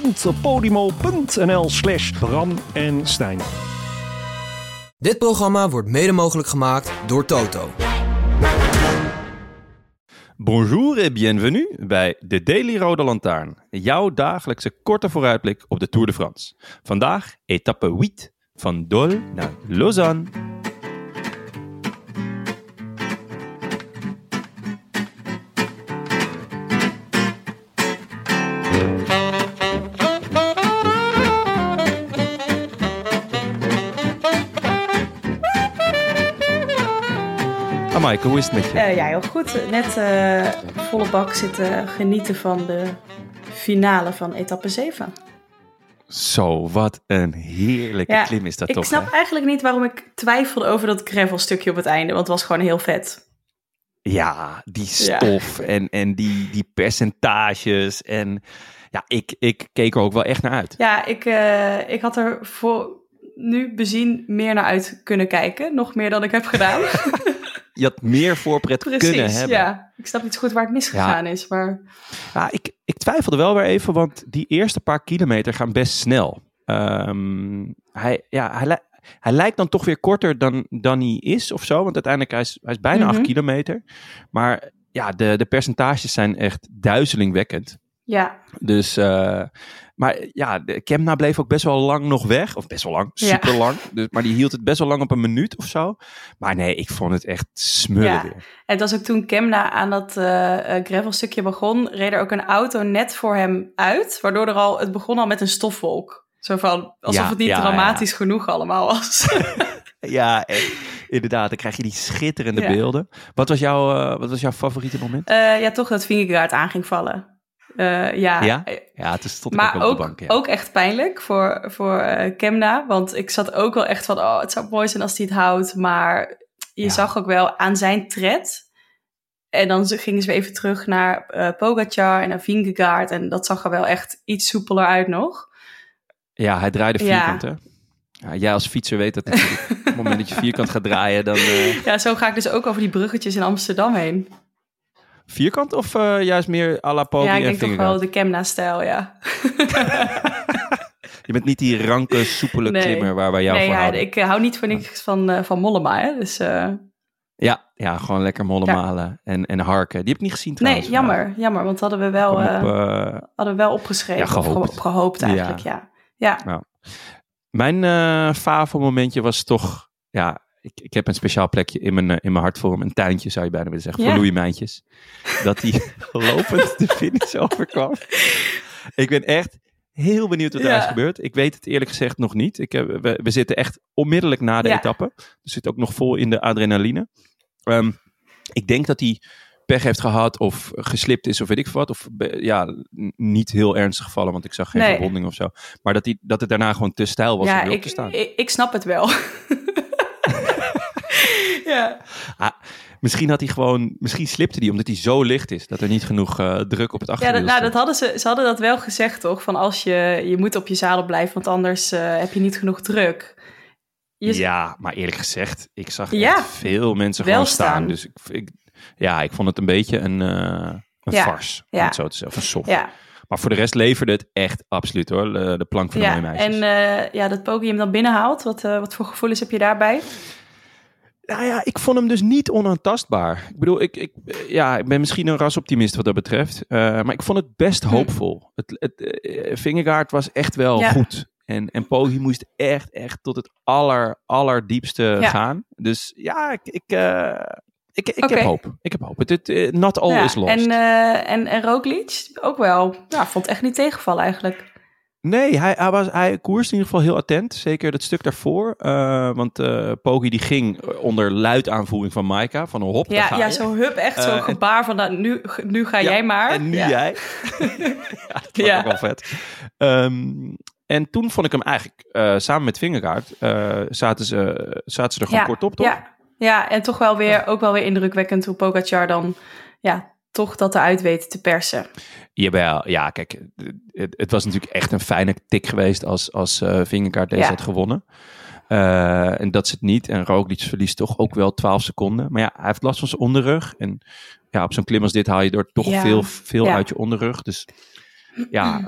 www.podimo.nl slash Bram en Stijn. Dit programma wordt mede mogelijk gemaakt door Toto. Bonjour et bienvenue bij de Daily Rode Lantaarn. Jouw dagelijkse korte vooruitblik op de Tour de France. Vandaag etappe 8 van Dole naar Lausanne. Hoe is het met je? Uh, ja, heel goed. Net uh, volle bak zitten genieten van de finale van etappe 7. Zo, wat een heerlijke ja, klim is dat ik toch? Ik snap hè? eigenlijk niet waarom ik twijfelde over dat gravelstukje op het einde, want het was gewoon heel vet. Ja, die stof ja. En, en die, die percentages. En ja, ik, ik keek er ook wel echt naar uit. Ja, ik, uh, ik had er voor nu bezien meer naar uit kunnen kijken. Nog meer dan ik heb gedaan. je had meer voorpret Precies, kunnen hebben. ja. Ik snap niet goed waar het misgegaan ja. is, maar... Ja, ik, ik twijfelde wel weer even, want die eerste paar kilometer gaan best snel. Um, hij, ja, hij, hij lijkt dan toch weer korter dan, dan hij is of zo, want uiteindelijk hij is hij is bijna mm -hmm. 8 kilometer. Maar ja, de, de percentages zijn echt duizelingwekkend. Ja. Dus, uh, maar ja, de Kemna bleef ook best wel lang nog weg. Of best wel lang, super lang. Ja. Dus, maar die hield het best wel lang op een minuut of zo. Maar nee, ik vond het echt smullen ja. weer. En het was ook toen Kemna aan dat uh, gravelstukje begon, reed er ook een auto net voor hem uit. Waardoor er al, het begon al met een stofwolk. Zo van, alsof Ja, het niet dramatisch genoeg allemaal was. Ja, echt. inderdaad. Dan krijg je die schitterende Ja. beelden. Wat was, jouw, uh, wat was jouw favoriete moment? Eh, ja, toch dat Vingegaard aan ging vallen. Eh, ja, ja? Ja, het stond maar ook ook, op de bank. Ja. ook echt pijnlijk voor, voor eh, Kemna. Want ik zat ook wel echt van, oh, het zou mooi zijn als hij het houdt. Maar je Ja. zag ook wel aan zijn tred. En dan gingen ze weer even terug naar eh Pogacar en naar Vingegaard. En dat zag er wel echt iets soepeler uit nog. ja, hij draaide vierkant, hè? Ja, jij als fietser weet dat natuurlijk. Op het moment dat je vierkant gaat draaien, dan... eh, Ja, zo ga ik dus ook over die bruggetjes in Amsterdam heen. Vierkant of eh, juist meer à la Poggi ja, ik en denk toch wel de Kemna-stijl, ja. Je bent niet die ranke, soepele Nee. klimmer waar wij jou nee, voor ja, houden. ik eh, hou niet voor niks van, eh, van Mollema, hè. Dus Ja, ja, gewoon lekker mollen Ja. en, en harken. Die heb ik niet gezien trouwens. nee, jammer. Jammer, want hadden we wel, op, hadden we wel opgeschreven. Ja, ge- gehoopt. gehoopt eigenlijk, ja. Ja, Mijn favo momentje was toch... Ja, ik, ik heb een speciaal plekje in mijn, eh, in mijn hart voor hem. Een tuintje zou je bijna willen zeggen. Ja. Voor Louis Mijntjes. Dat hij lopend de finish overkwam. Ik ben echt heel benieuwd wat er Ja. is gebeurd. Ik weet het eerlijk gezegd nog niet. Ik heb, we, we zitten echt onmiddellijk na de Ja. etappe. Dus zit ook nog vol in de adrenaline. Ehm, ik denk dat hij pech heeft gehad of geslipt is of weet ik wat. Of ja, niet heel ernstig gevallen, want ik zag geen Nee. verwonding of zo. Maar dat, hij, dat het daarna gewoon te stijl was om ja weer op ik, te staan. ik, ik snap het wel. ja. Ah, misschien had hij gewoon, misschien slipte hij omdat hij zo licht is dat er niet genoeg eh, druk op het Ja, achterwiel dat, nou, dat hadden ze, ze hadden dat wel gezegd, toch? Van als je, je moet op je zadel blijven, want anders eh, heb je niet genoeg druk. Je, Ja, maar eerlijk gezegd, ik zag Ja, veel mensen gewoon staan. staan. Dus ik, ik, ja, ik vond het een beetje een, eh een Ja, farce, ja. het zo te zeggen, een soft. ja, Maar voor de rest leverde het echt absoluut hoor, de, de plank van de ja. meisjes. En ja, dat Pogi hem dan binnenhaalt, wat, wat voor gevoelens heb je daarbij? Nou ja, ik vond hem dus niet onaantastbaar. Ik bedoel, ik, ik, ja, ik ben misschien een rasoptimist wat dat betreft. eh, maar ik vond het best hoopvol. Het, het, eh, Vingegaard was echt wel Hm. Ja. goed. En, en Poggi moest echt, echt tot het aller, allerdiepste Ja. gaan. Dus ja, ik, ik, eh, ik, ik heb hoop. Ik heb hoop. Het, het, not all ja. is lost. En, eh en, en Roglic ook wel. Ja, vond echt niet tegenvallen eigenlijk. Nee, hij, hij, was, hij koerste in ieder geval heel attent. Zeker dat stuk daarvoor. Uh, want uh, Poggi die ging onder luid aanvoering van Maika. Van een hop, Ja, ja zo hup, echt uh, zo'n Eh, gebaar van nou, nu, nu ga ja, jij maar. En nu ja. jij. ja, dat was ook wel vet. Um, en toen vond ik hem eigenlijk, samen met Vingegaard, uh, zaten, ze, zaten ze er gewoon kort op, toch? Ja, ja en toch wel weer, ook wel weer indrukwekkend hoe Pogacar dan ja, toch dat eruit weet te persen. Jawel, ja, kijk, het, het, was natuurlijk echt een fijne tik geweest als, als uh, Vingegaard deze ja. had gewonnen. Uh, en dat is het niet. En Roglic verliest toch ook wel 12 seconden. Maar ja, hij heeft last van zijn onderrug. En ja, op zo'n klim als dit haal je er toch ja. veel, veel ja. uit je onderrug. Dus ja,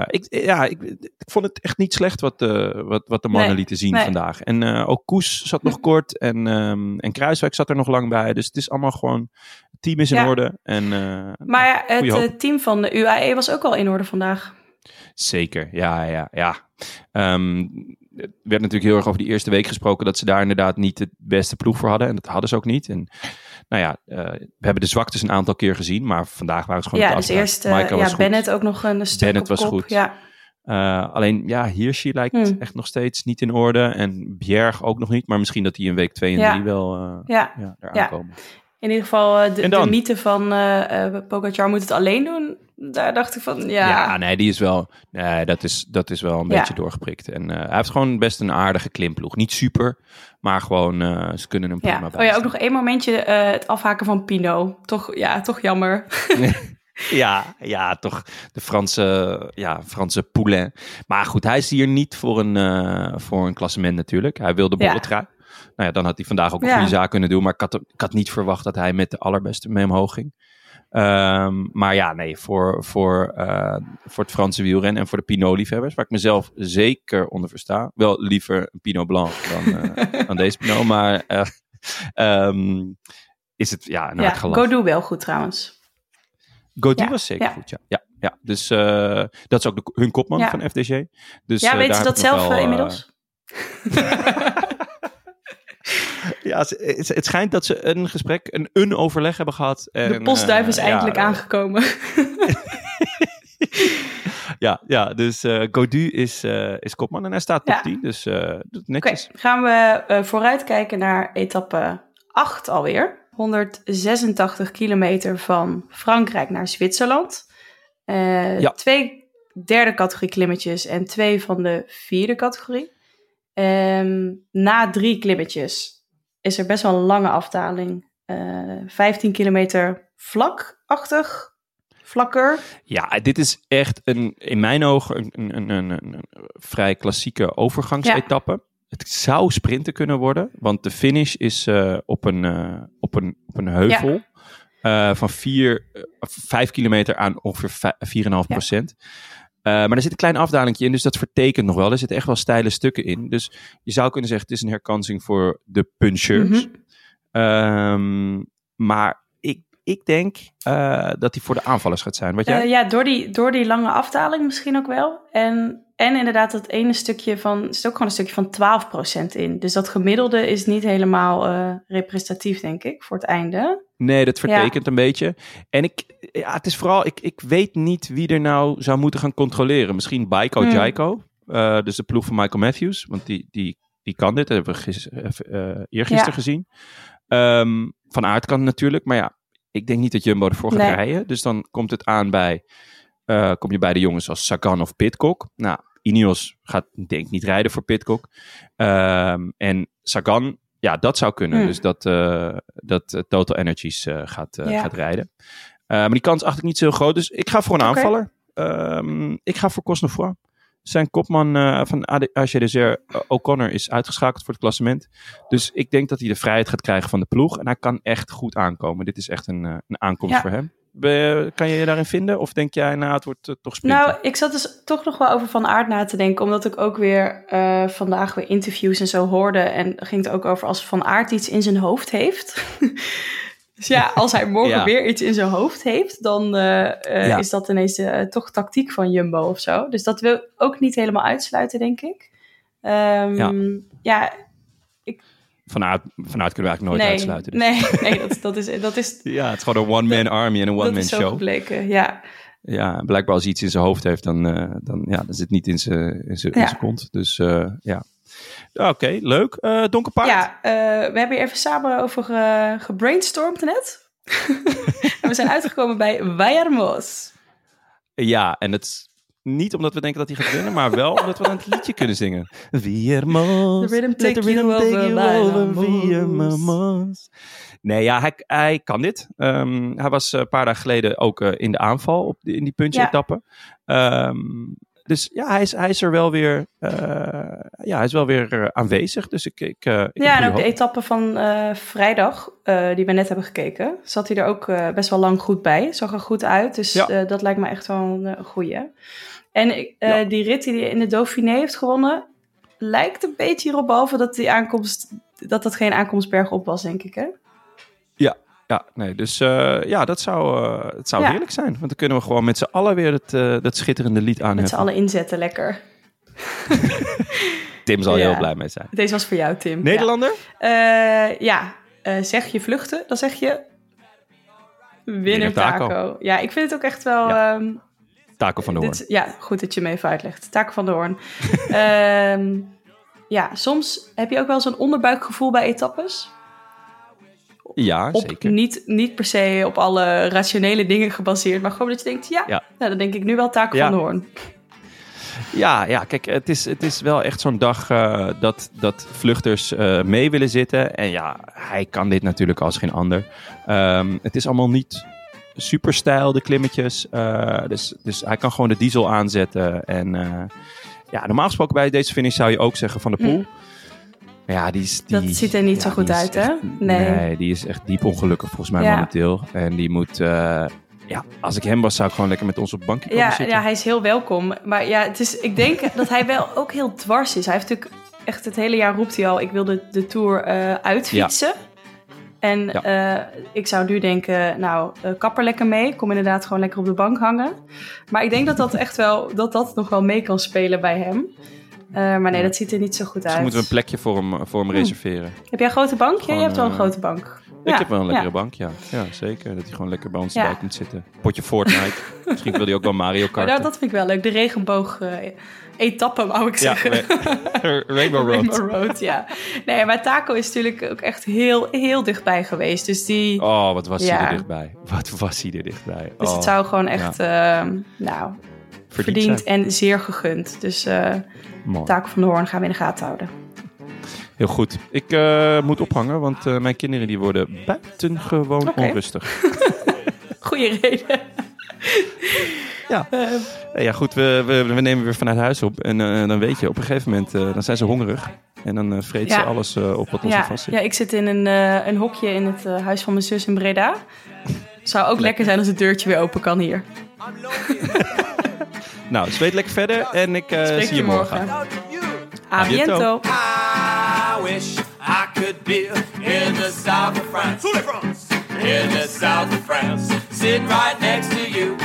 uh, ik, ja ik, ik, vond het echt niet slecht wat de, wat, wat de mannen nee, lieten zien nee. vandaag. En uh, ook Koes zat nog kort en, um, en Kruiswijk zat er nog lang bij. Dus het is allemaal gewoon, team is in ja. orde. En, uh, maar ja, het uh, team van de UAE was ook al in orde vandaag. Zeker, ja, ja, ja. Um, er werd natuurlijk heel erg over die eerste week gesproken dat ze daar inderdaad niet het beste ploeg voor hadden. En dat hadden ze ook niet. En nou ja, uh, we hebben de zwaktes een aantal keer gezien, maar vandaag waren ze gewoon Ja, dus eerst uh, ja, Bennett ook nog een stuk Bennett was kop. goed. Ja. Uh, alleen, ja, Hirschi lijkt Hmm. echt nog steeds niet in orde. En Bjerg ook nog niet. Maar misschien dat die in week 2 en 3 Ja. wel uh, Ja. ja, daar Ja. In ieder geval, uh, de, mythe van uh, Pogacar moet het alleen doen. Daar dacht ik van, ja. Ja, nee, die is wel, nee, dat, is, dat is wel een Ja. beetje doorgeprikt. En uh, hij heeft gewoon best een aardige klimploeg. Niet super, maar gewoon, uh, ze kunnen hem Ja. prima Oh ja, ook nog één momentje uh, het afhaken van Pino. Toch, ja, toch jammer. Ja, ja, toch de Franse, ja, Franse poulain. Maar goed, hij is hier niet voor een, uh, voor een klassement natuurlijk. Hij wil de Ja. bolletrui. Nou ja, dan had hij vandaag ook een Ja. goede zaak kunnen doen. Maar ik had, ik had niet verwacht dat hij met de allerbeste mee omhoog ging. Um, maar ja, nee, voor, voor, uh, voor het Franse wielrennen en voor de Pinot-liefhebbers, waar ik mezelf zeker onder versta. Wel liever een Pinot Blanc dan, uh, dan deze Pinot, maar uh, um, is het ja, een ja, hard. Godou wel goed trouwens. Godou Ja, was zeker ja. goed, ja. ja, ja. Dus dat is ook de, hun kopman van FDG. Dus, ja, ze heb dat zelf wel, inmiddels? ja, het, het schijnt dat ze een gesprek, een, een overleg hebben gehad. En, de postduif is eh, eindelijk ja, aangekomen. Ja, ja dus uh, Godu is, uh, is kopman en hij staat top Ja. 10. Dus uh, doet netjes. gaan we vooruitkijken naar etappe 8 alweer. 186 kilometer van Frankrijk naar Zwitserland. Ja. Twee derde categorie klimmetjes en twee van de vierde categorie. Um, na drie klimmetjes is er best wel een lange afdaling. Uh, 15 kilometer vlakachtig, vlakker. Ja, dit is echt een, in mijn ogen een, een, een, vrij klassieke overgangsetappe. Het zou sprinten kunnen worden, want de finish is eh, op, een, eh, op, een, op een heuvel eh, van 4, 5 kilometer aan ongeveer vij- 4,5 procent. Eh, maar er zit een klein afdaling in, dus dat vertekent nog wel. Er zitten echt wel steile stukken in. Dus je zou kunnen zeggen, het is een herkansing voor de puncheurs. Mhm. Ehm, maar ik, ik denk eh, dat hij voor de aanvallers gaat zijn. Wat jij? Uh, ja, door die, door die lange afdaling misschien ook wel. En, en inderdaad, dat ene stukje van. Er zit ook gewoon een stukje van 12% in. Dus dat gemiddelde is niet helemaal representatief, denk ik, voor het einde. Nee, dat vertekent een beetje. En ik, ja, het is vooral, ik, ik weet niet wie er nou zou moeten gaan controleren. Misschien Baiko Hmm. Jaiko, uh, dus de ploeg van Michael Matthews, want die, die, die kan dit. Dat hebben we gis, uh, eergisteren Ja. gezien. Um, van Aert kan natuurlijk, maar ja, ik denk niet dat Jumbo ervoor gaat Nee. rijden. Dus dan komt het aan bij, uh, kom je bij de jongens als Sagan of Pitcock. Nou, Ineos gaat denk ik niet rijden voor Pitcock. Um, en Sagan, ja, dat zou kunnen. Hmm. Dus dat, uh, dat uh, Total Energies uh, gaat, Ja. gaat rijden. Maar die kans acht ik niet zo groot. Dus ik ga voor een aanvaller. Um, ik ga voor Cosnefroid. Zijn kopman uh, van AG Desert, uh, O'Connor, is uitgeschakeld voor het klassement. Dus ik denk dat hij de vrijheid gaat krijgen van de ploeg. En hij kan echt goed aankomen. Dit is echt een, uh, een aankomst Ja. voor hem. Kan je je daarin vinden? Of denk jij, nou, het wordt uh, toch sprinten? Nou, ik zat dus toch nog wel over Van Aert na te denken. Omdat ik ook weer uh, vandaag weer interviews en zo hoorde. En ging het ook over als Van Aert iets in zijn hoofd heeft. dus ja, als hij morgen Ja. weer iets in zijn hoofd heeft, dan uh, uh, Ja. is dat ineens uh, toch tactiek van Jumbo of zo. Dus dat wil ook niet helemaal uitsluiten, denk ik. Um, Ja. ja, Vanuit, vanuit kunnen we eigenlijk nooit nee, uitsluiten. Dus. nee, nee dat, dat, is, dat is Ja, het is gewoon een one-man army en een dat one-man is zo show. gebleken, ja. ja, blijkbaar als hij iets in zijn hoofd heeft, dan, eh, dan, ja, dan zit het niet in zijn, in zijn, in Ja. kont. Dus eh, ja. Oké, leuk. Eh donker paard. Ja, eh, we hebben hier even samen over ge- gebrainstormd net. en we zijn uitgekomen bij Vallarmos. Ja, en het is niet omdat we denken dat hij gaat winnen, maar wel omdat we dan het liedje kunnen zingen. Viermos, The rhythm take the rhythm you take over, you over. Nee, ja, hij, hij kan dit. Ehm, hij was eh, een paar dagen geleden ook eh, in de aanval op in die puntje-etappe. Ehm, dus ja, hij is, hij is er wel weer, eh, ja, hij is wel weer eh, aanwezig. Dus ik, ik, eh, ik Ja, en ook de etappe van vrijdag, die we net hebben gekeken, zat hij er ook best wel lang goed bij. Zag er goed uit, dus Ja. dat lijkt me echt wel een goeie. En Ja. die rit die hij in de Dauphiné heeft gewonnen, lijkt een beetje hierop, behalve dat die aankomst, dat dat geen aankomstberg op was, denk ik, hè? Ja, nee, dus eh, ja, dat zou, eh, het zou Ja. heerlijk zijn. Want dan kunnen we gewoon met z'n allen weer het, eh, dat schitterende lied Met z'n allen inzetten, lekker. Tim zal Ja. heel blij mee zijn. Deze was voor jou, Tim. Nederlander? Ja, ja. Zeg je vluchten, dan zeg je... Winner Winner Taco. Taco. Ja, ik vind het ook echt wel... Ja. ehm, Taco van de Hoorn. Dit, ja, goed dat je me even uitlegt. Taco van de Hoorn. Ehm, ja, soms heb je ook wel zo'n onderbuikgevoel bij etappes. Ja, Op, zeker. niet, niet per se op alle rationele dingen gebaseerd, maar gewoon dat je denkt, ja, Ja. Nou, dan denk ik nu wel Taco Ja. van de Hoorn. Ja, ja, kijk, het is, het is wel echt zo'n dag eh, dat, dat vluchters eh, mee willen zitten. En ja, hij kan dit natuurlijk als geen ander. Ehm, het is allemaal niet super stijl, de klimmetjes. Eh, dus, dus hij kan gewoon de diesel aanzetten. En ja, normaal gesproken bij deze finish zou je ook zeggen van de pool. Ja, die is, die. Dat ziet er niet ja, zo goed uit, hè? Nee. Nee. die is echt diep ongelukkig volgens mij Ja. momenteel. En die moet... eh, ja, als ik hem was, zou ik gewoon lekker met ons op bankje komen Ja, zitten. ja, hij is heel welkom. Maar ja, het is, ik denk dat hij wel ook heel dwars is. Hij heeft natuurlijk echt het hele jaar roept hij al, ik wil de, de Tour eh, uitfietsen. En Ja. eh, ik zou nu denken, nou, eh, kapper lekker mee. Kom inderdaad gewoon lekker op de bank hangen. Maar ik denk dat dat echt wel, dat dat nog wel mee kan spelen bij hem. Eh, maar nee, dat ziet er niet zo goed Dus uit. moeten we een plekje voor hem, voor hem Hm. reserveren. Heb jij een grote bank? ja, je hebt wel een eh, grote bank. Ik Ja, heb wel een lekkere ja. bank, ja. Ja, zeker. Dat hij gewoon lekker bij ons Ja. erbij komt zitten. Potje Fortnite. Misschien wil hij ook wel Mario Kart. nou, dat vind ik wel leuk. De regenboog eh, etappe, wou ik zeggen. Ra- Rainbow Road. Rainbow Road, ja. Nee, maar Taco is natuurlijk ook echt heel, heel dichtbij geweest. Dus, die, Oh, wat was hij er dichtbij. Wat was hij er dichtbij. dus oh, het zou gewoon echt, ehm, nou, verdiend en zeer gegund. Dus eh Mooi. Taco van de Hoorn gaan we in de gaten houden. Heel goed. Ik eh, moet ophangen, want eh, mijn kinderen die worden buitengewoon Oké. onrustig. Goeie reden. Ja. Ja, goed. We, we, we nemen weer vanuit huis op. En eh, dan weet je, op een gegeven moment eh, dan zijn ze hongerig. En dan eh vreet Ja. ze alles eh, op wat ons ja, er vast zit. ja, ik zit in een, eh, een hokje in het eh, huis van mijn zus in Breda. Zou ook lekker zijn als het deurtje weer open kan hier. Nou, zweet lekker verder. En ik eh, Spreek zie je morgen. A biento. biento. I wish I could be in the south of France. In the south of France, sitting right next to you.